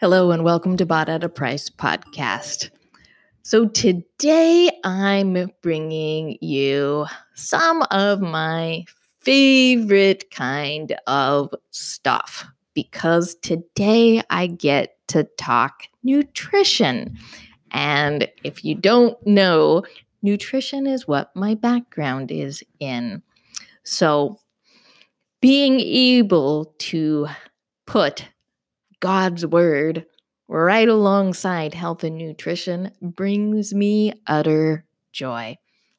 Hello, and welcome to Bought at a Price podcast. So, today I'm bringing you some of my favorite kind of stuff because today I get to talk nutrition. And if you don't know, nutrition is what my background is in. So, being able to put God's word right alongside health and nutrition brings me utter joy.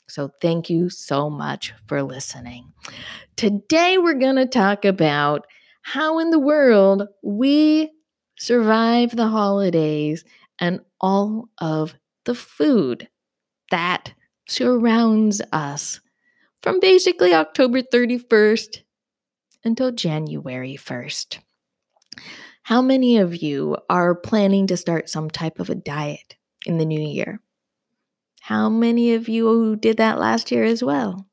So, thank you so much for listening. Today, we're going to talk about how in the world we survive the holidays and all of the food that surrounds us from basically October 31st until January 1st. How many of you are planning to start some type of a diet in the new year? How many of you did that last year as well?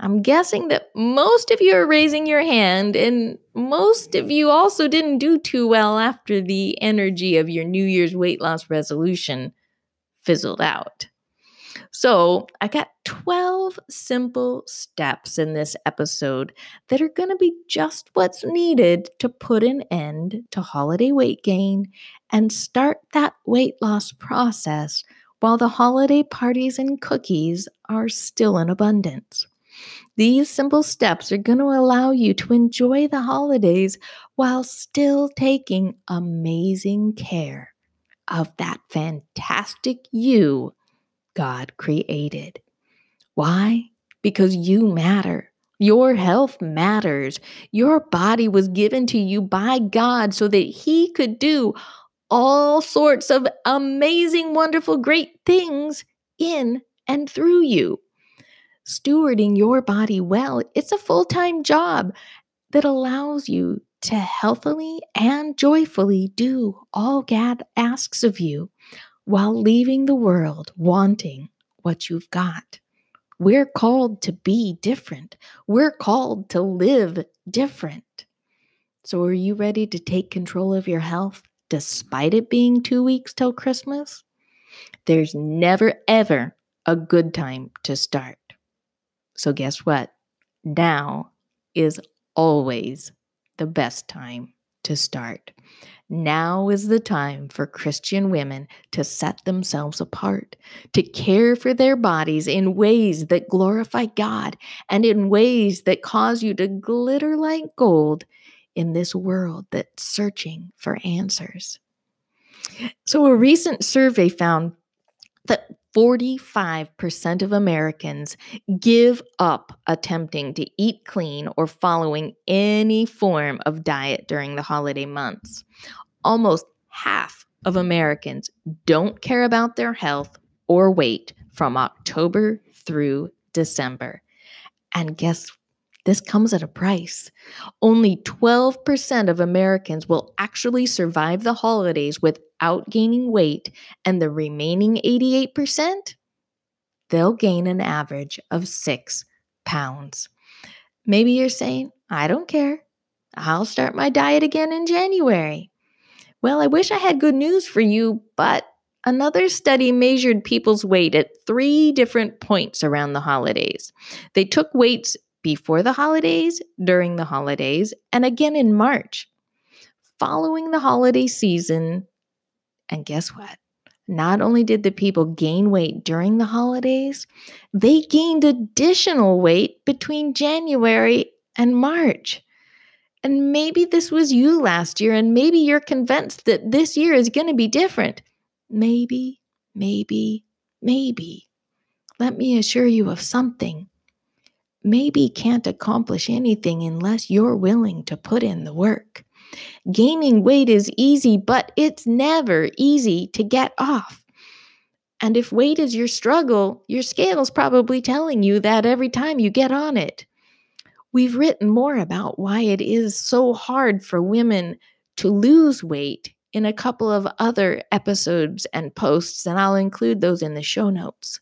I'm guessing that most of you are raising your hand, and most of you also didn't do too well after the energy of your New Year's weight loss resolution fizzled out. So, I got 12 simple steps in this episode that are going to be just what's needed to put an end to holiday weight gain and start that weight loss process while the holiday parties and cookies are still in abundance. These simple steps are going to allow you to enjoy the holidays while still taking amazing care of that fantastic you God created. Why? Because you matter. Your health matters. Your body was given to you by God so that He could do all sorts of amazing, wonderful, great things in and through you. Stewarding your body well, it's a full time job that allows you to healthily and joyfully do all God asks of you while leaving the world wanting what you've got. We're called to be different. We're called to live different. So, are you ready to take control of your health despite it being two weeks till Christmas? There's never, ever a good time to start. So, guess what? Now is always the best time to start. Now is the time for Christian women to set themselves apart, to care for their bodies in ways that glorify God and in ways that cause you to glitter like gold in this world that's searching for answers. So, a recent survey found that 45% of Americans give up attempting to eat clean or following any form of diet during the holiday months. Almost half of Americans don't care about their health or weight from October through December. And guess this comes at a price. Only 12% of Americans will actually survive the holidays without gaining weight, and the remaining 88%, they'll gain an average of six pounds. Maybe you're saying, I don't care. I'll start my diet again in January. Well, I wish I had good news for you, but Another study measured people's weight at three different points around the holidays. They took weights before the holidays, during the holidays, and again in March. Following the holiday season, and guess what? Not only did the people gain weight during the holidays, they gained additional weight between January and March. And maybe this was you last year, and maybe you're convinced that this year is going to be different. Maybe, maybe, maybe. Let me assure you of something maybe can't accomplish anything unless you're willing to put in the work. Gaining weight is easy, but it's never easy to get off. And if weight is your struggle, your scale is probably telling you that every time you get on it. We've written more about why it is so hard for women to lose weight in a couple of other episodes and posts, and I'll include those in the show notes.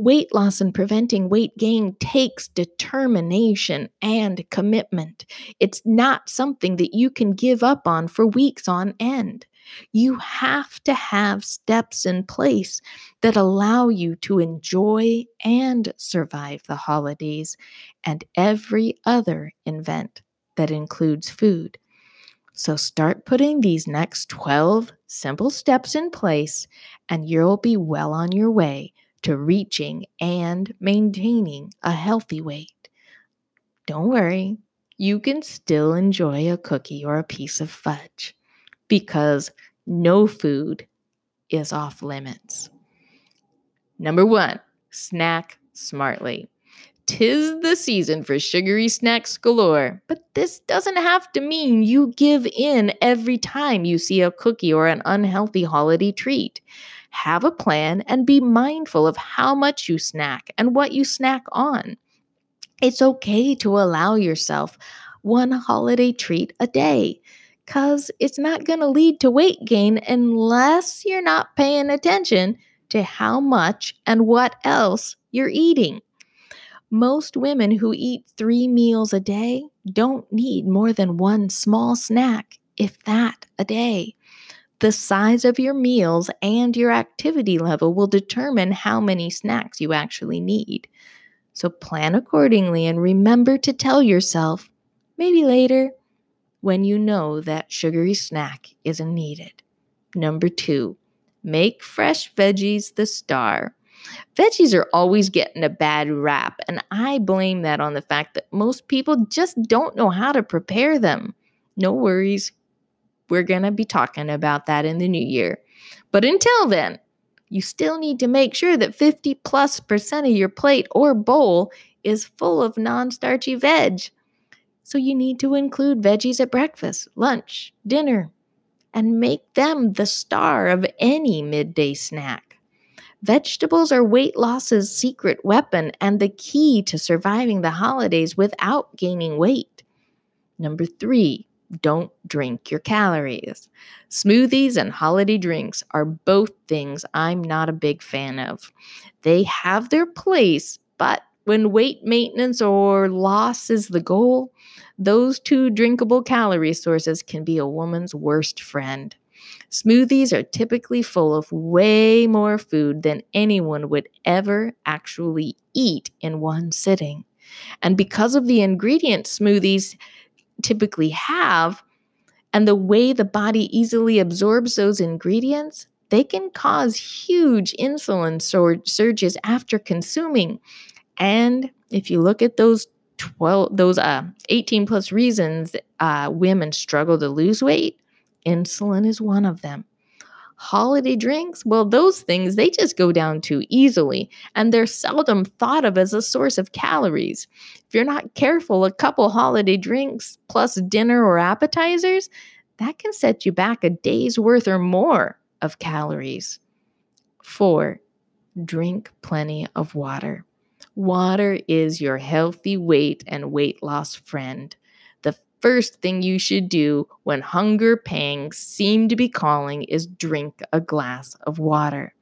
Weight loss and preventing weight gain takes determination and commitment. It's not something that you can give up on for weeks on end. You have to have steps in place that allow you to enjoy and survive the holidays and every other event that includes food. So start putting these next 12 simple steps in place, and you'll be well on your way to reaching and maintaining a healthy weight. Don't worry, you can still enjoy a cookie or a piece of fudge because no food is off limits. Number one, snack smartly. Tis the season for sugary snacks galore, but this doesn't have to mean you give in every time you see a cookie or an unhealthy holiday treat. Have a plan and be mindful of how much you snack and what you snack on. It's okay to allow yourself one holiday treat a day because it's not going to lead to weight gain unless you're not paying attention to how much and what else you're eating. Most women who eat three meals a day don't need more than one small snack, if that, a day. The size of your meals and your activity level will determine how many snacks you actually need. So plan accordingly and remember to tell yourself, maybe later, when you know that sugary snack isn't needed. Number two, make fresh veggies the star. Veggies are always getting a bad rap, and I blame that on the fact that most people just don't know how to prepare them. No worries, we're going to be talking about that in the new year. But until then, you still need to make sure that 50 plus percent of your plate or bowl is full of non starchy veg. So you need to include veggies at breakfast, lunch, dinner, and make them the star of any midday snack. Vegetables are weight loss's secret weapon and the key to surviving the holidays without gaining weight. Number three, don't drink your calories. Smoothies and holiday drinks are both things I'm not a big fan of. They have their place, but when weight maintenance or loss is the goal, those two drinkable calorie sources can be a woman's worst friend. Smoothies are typically full of way more food than anyone would ever actually eat in one sitting. And because of the ingredients smoothies typically have and the way the body easily absorbs those ingredients, they can cause huge insulin sur- surges after consuming. And if you look at those 12 those uh 18 plus reasons uh, women struggle to lose weight, insulin is one of them holiday drinks, well, those things, they just go down too easily, and they're seldom thought of as a source of calories. If you're not careful, a couple holiday drinks plus dinner or appetizers, that can set you back a day's worth or more of calories. Four, drink plenty of water. Water is your healthy weight and weight loss friend first thing you should do when hunger pangs seem to be calling is drink a glass of water.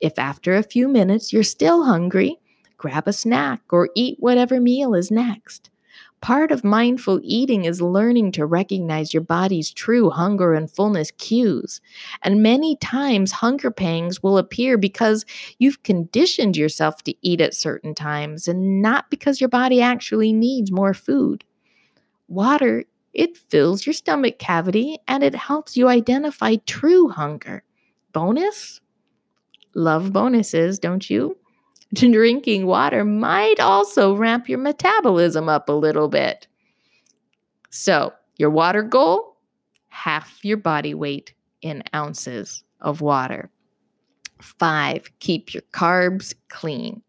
If after a few minutes you're still hungry, grab a snack or eat whatever meal is next. Part of mindful eating is learning to recognize your body's true hunger and fullness cues. And many times, hunger pangs will appear because you've conditioned yourself to eat at certain times and not because your body actually needs more food. Water, it fills your stomach cavity and it helps you identify true hunger. Bonus? Love bonuses, don't you? Drinking water might also ramp your metabolism up a little bit. So, your water goal half your body weight in ounces of water. Five, keep your carbs clean.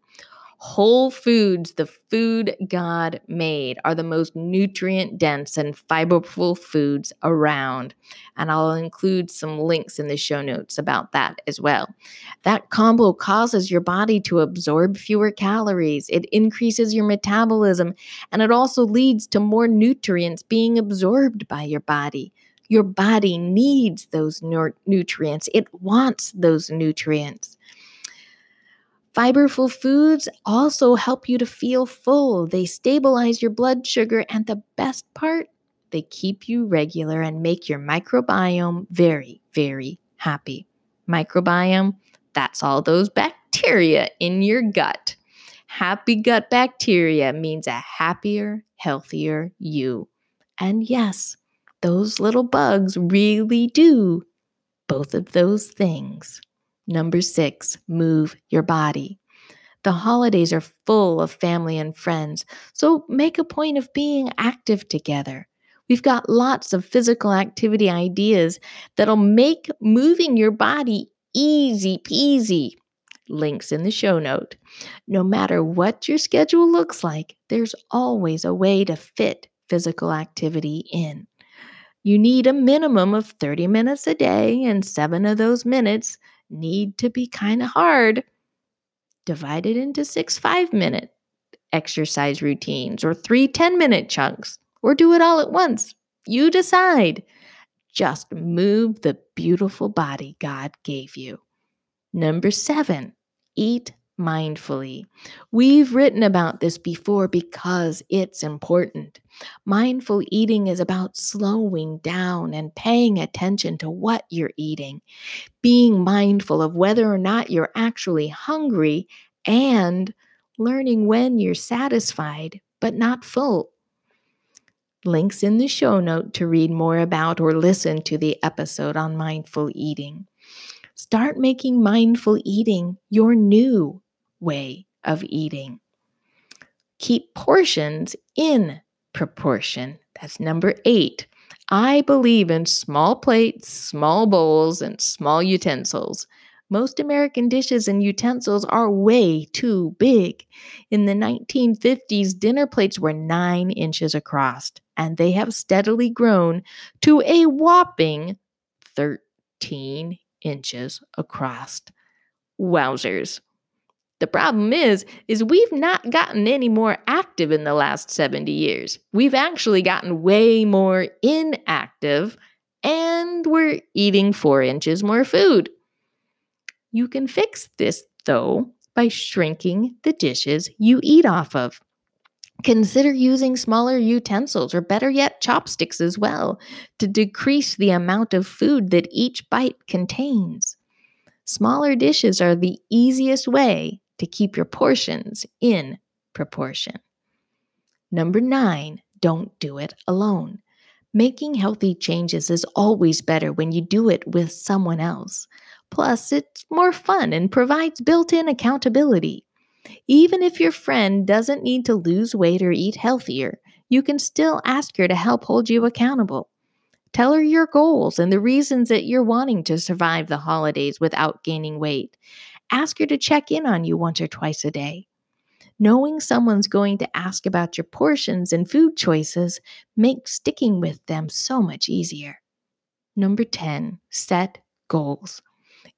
Whole foods, the food God made, are the most nutrient dense and fiberful foods around. And I'll include some links in the show notes about that as well. That combo causes your body to absorb fewer calories, it increases your metabolism, and it also leads to more nutrients being absorbed by your body. Your body needs those nutrients, it wants those nutrients. Fiberful foods also help you to feel full. They stabilize your blood sugar, and the best part, they keep you regular and make your microbiome very, very happy. Microbiome, that's all those bacteria in your gut. Happy gut bacteria means a happier, healthier you. And yes, those little bugs really do both of those things. Number six, move your body. The holidays are full of family and friends, so make a point of being active together. We've got lots of physical activity ideas that'll make moving your body easy peasy. Links in the show note. No matter what your schedule looks like, there's always a way to fit physical activity in. You need a minimum of 30 minutes a day, and seven of those minutes need to be kind of hard. Divided into six five minute exercise routines or three 10 minute chunks, or do it all at once. You decide. Just move the beautiful body God gave you. Number seven, eat mindfully. We've written about this before because it's important. Mindful eating is about slowing down and paying attention to what you're eating, being mindful of whether or not you're actually hungry, and learning when you're satisfied but not full. Links in the show note to read more about or listen to the episode on mindful eating. Start making mindful eating your new way of eating. Keep portions in proportion. That's number eight. I believe in small plates, small bowls, and small utensils. Most American dishes and utensils are way too big. In the 1950s, dinner plates were nine inches across, and they have steadily grown to a whopping 13 inches across. Wowzers. The problem is is we've not gotten any more active in the last 70 years. We've actually gotten way more inactive and we're eating 4 inches more food. You can fix this though by shrinking the dishes you eat off of. Consider using smaller utensils or better yet, chopsticks as well to decrease the amount of food that each bite contains. Smaller dishes are the easiest way to keep your portions in proportion. Number nine, don't do it alone. Making healthy changes is always better when you do it with someone else. Plus, it's more fun and provides built in accountability. Even if your friend doesn't need to lose weight or eat healthier, you can still ask her to help hold you accountable. Tell her your goals and the reasons that you're wanting to survive the holidays without gaining weight, Ask her to check in on you once or twice a day. Knowing someone's going to ask about your portions and food choices makes sticking with them so much easier. Number 10, set goals.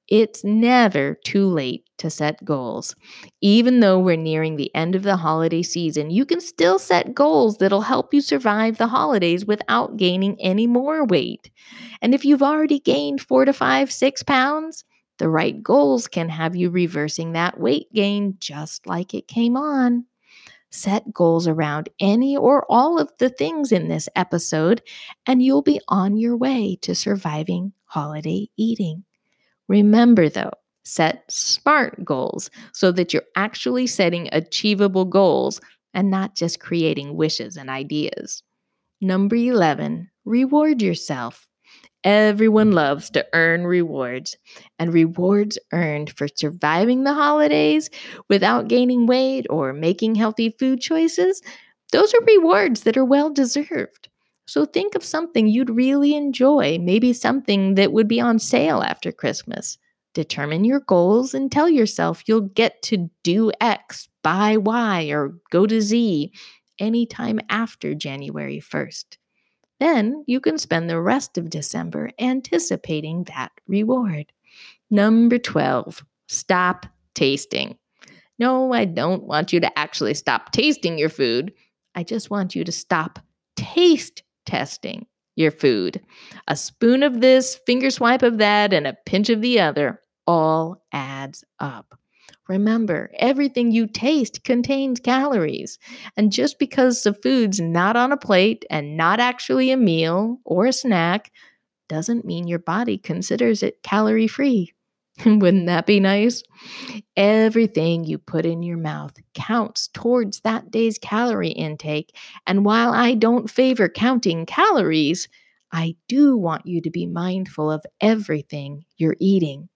It's never too late to set goals. Even though we're nearing the end of the holiday season, you can still set goals that'll help you survive the holidays without gaining any more weight. And if you've already gained four to five, six pounds, the right goals can have you reversing that weight gain just like it came on. Set goals around any or all of the things in this episode, and you'll be on your way to surviving holiday eating. Remember, though, set SMART goals so that you're actually setting achievable goals and not just creating wishes and ideas. Number 11, reward yourself. Everyone loves to earn rewards, and rewards earned for surviving the holidays without gaining weight or making healthy food choices, those are rewards that are well deserved. So think of something you'd really enjoy, maybe something that would be on sale after Christmas. Determine your goals and tell yourself you'll get to do X, buy Y, or go to Z anytime after January 1st. Then you can spend the rest of December anticipating that reward. Number 12, stop tasting. No, I don't want you to actually stop tasting your food. I just want you to stop taste testing your food. A spoon of this, finger swipe of that, and a pinch of the other all adds up. Remember, everything you taste contains calories. And just because the food's not on a plate and not actually a meal or a snack doesn't mean your body considers it calorie free. Wouldn't that be nice? Everything you put in your mouth counts towards that day's calorie intake. And while I don't favor counting calories, I do want you to be mindful of everything you're eating.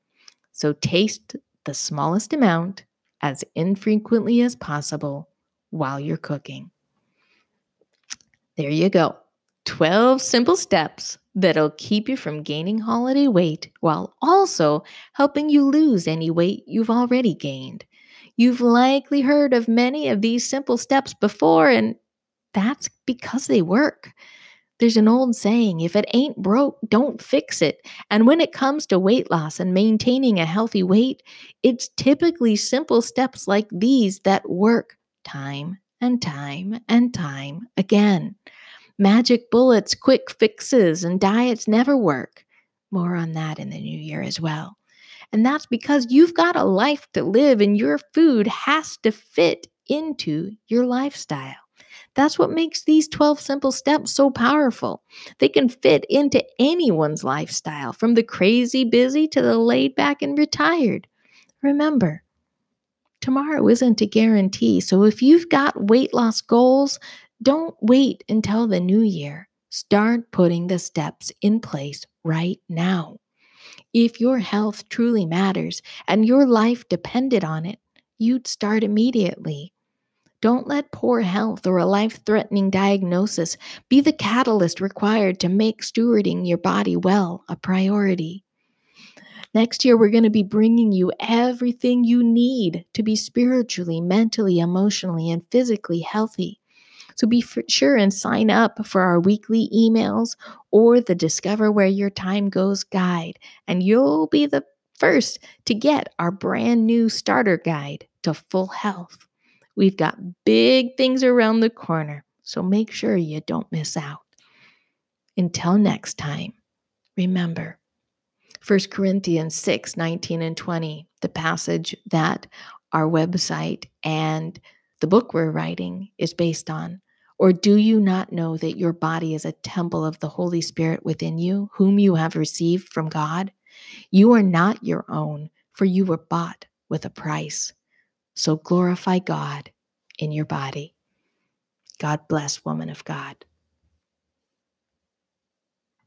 So taste the smallest amount as infrequently as possible while you're cooking. There you go. 12 simple steps that'll keep you from gaining holiday weight while also helping you lose any weight you've already gained. You've likely heard of many of these simple steps before, and that's because they work. There's an old saying if it ain't broke, don't fix it. And when it comes to weight loss and maintaining a healthy weight, it's typically simple steps like these that work time and time and time again. Magic bullets, quick fixes, and diets never work. More on that in the new year as well. And that's because you've got a life to live and your food has to fit into your lifestyle. That's what makes these 12 simple steps so powerful. They can fit into anyone's lifestyle, from the crazy busy to the laid back and retired. Remember, tomorrow isn't a guarantee. So if you've got weight loss goals, don't wait until the new year. Start putting the steps in place right now. If your health truly matters and your life depended on it, you'd start immediately. Don't let poor health or a life threatening diagnosis be the catalyst required to make stewarding your body well a priority. Next year, we're going to be bringing you everything you need to be spiritually, mentally, emotionally, and physically healthy. So be sure and sign up for our weekly emails or the Discover Where Your Time Goes guide, and you'll be the first to get our brand new starter guide to full health. We've got big things around the corner, so make sure you don't miss out. Until next time, remember 1 Corinthians 6 19 and 20, the passage that our website and the book we're writing is based on. Or do you not know that your body is a temple of the Holy Spirit within you, whom you have received from God? You are not your own, for you were bought with a price. So glorify God in your body. God bless, woman of God.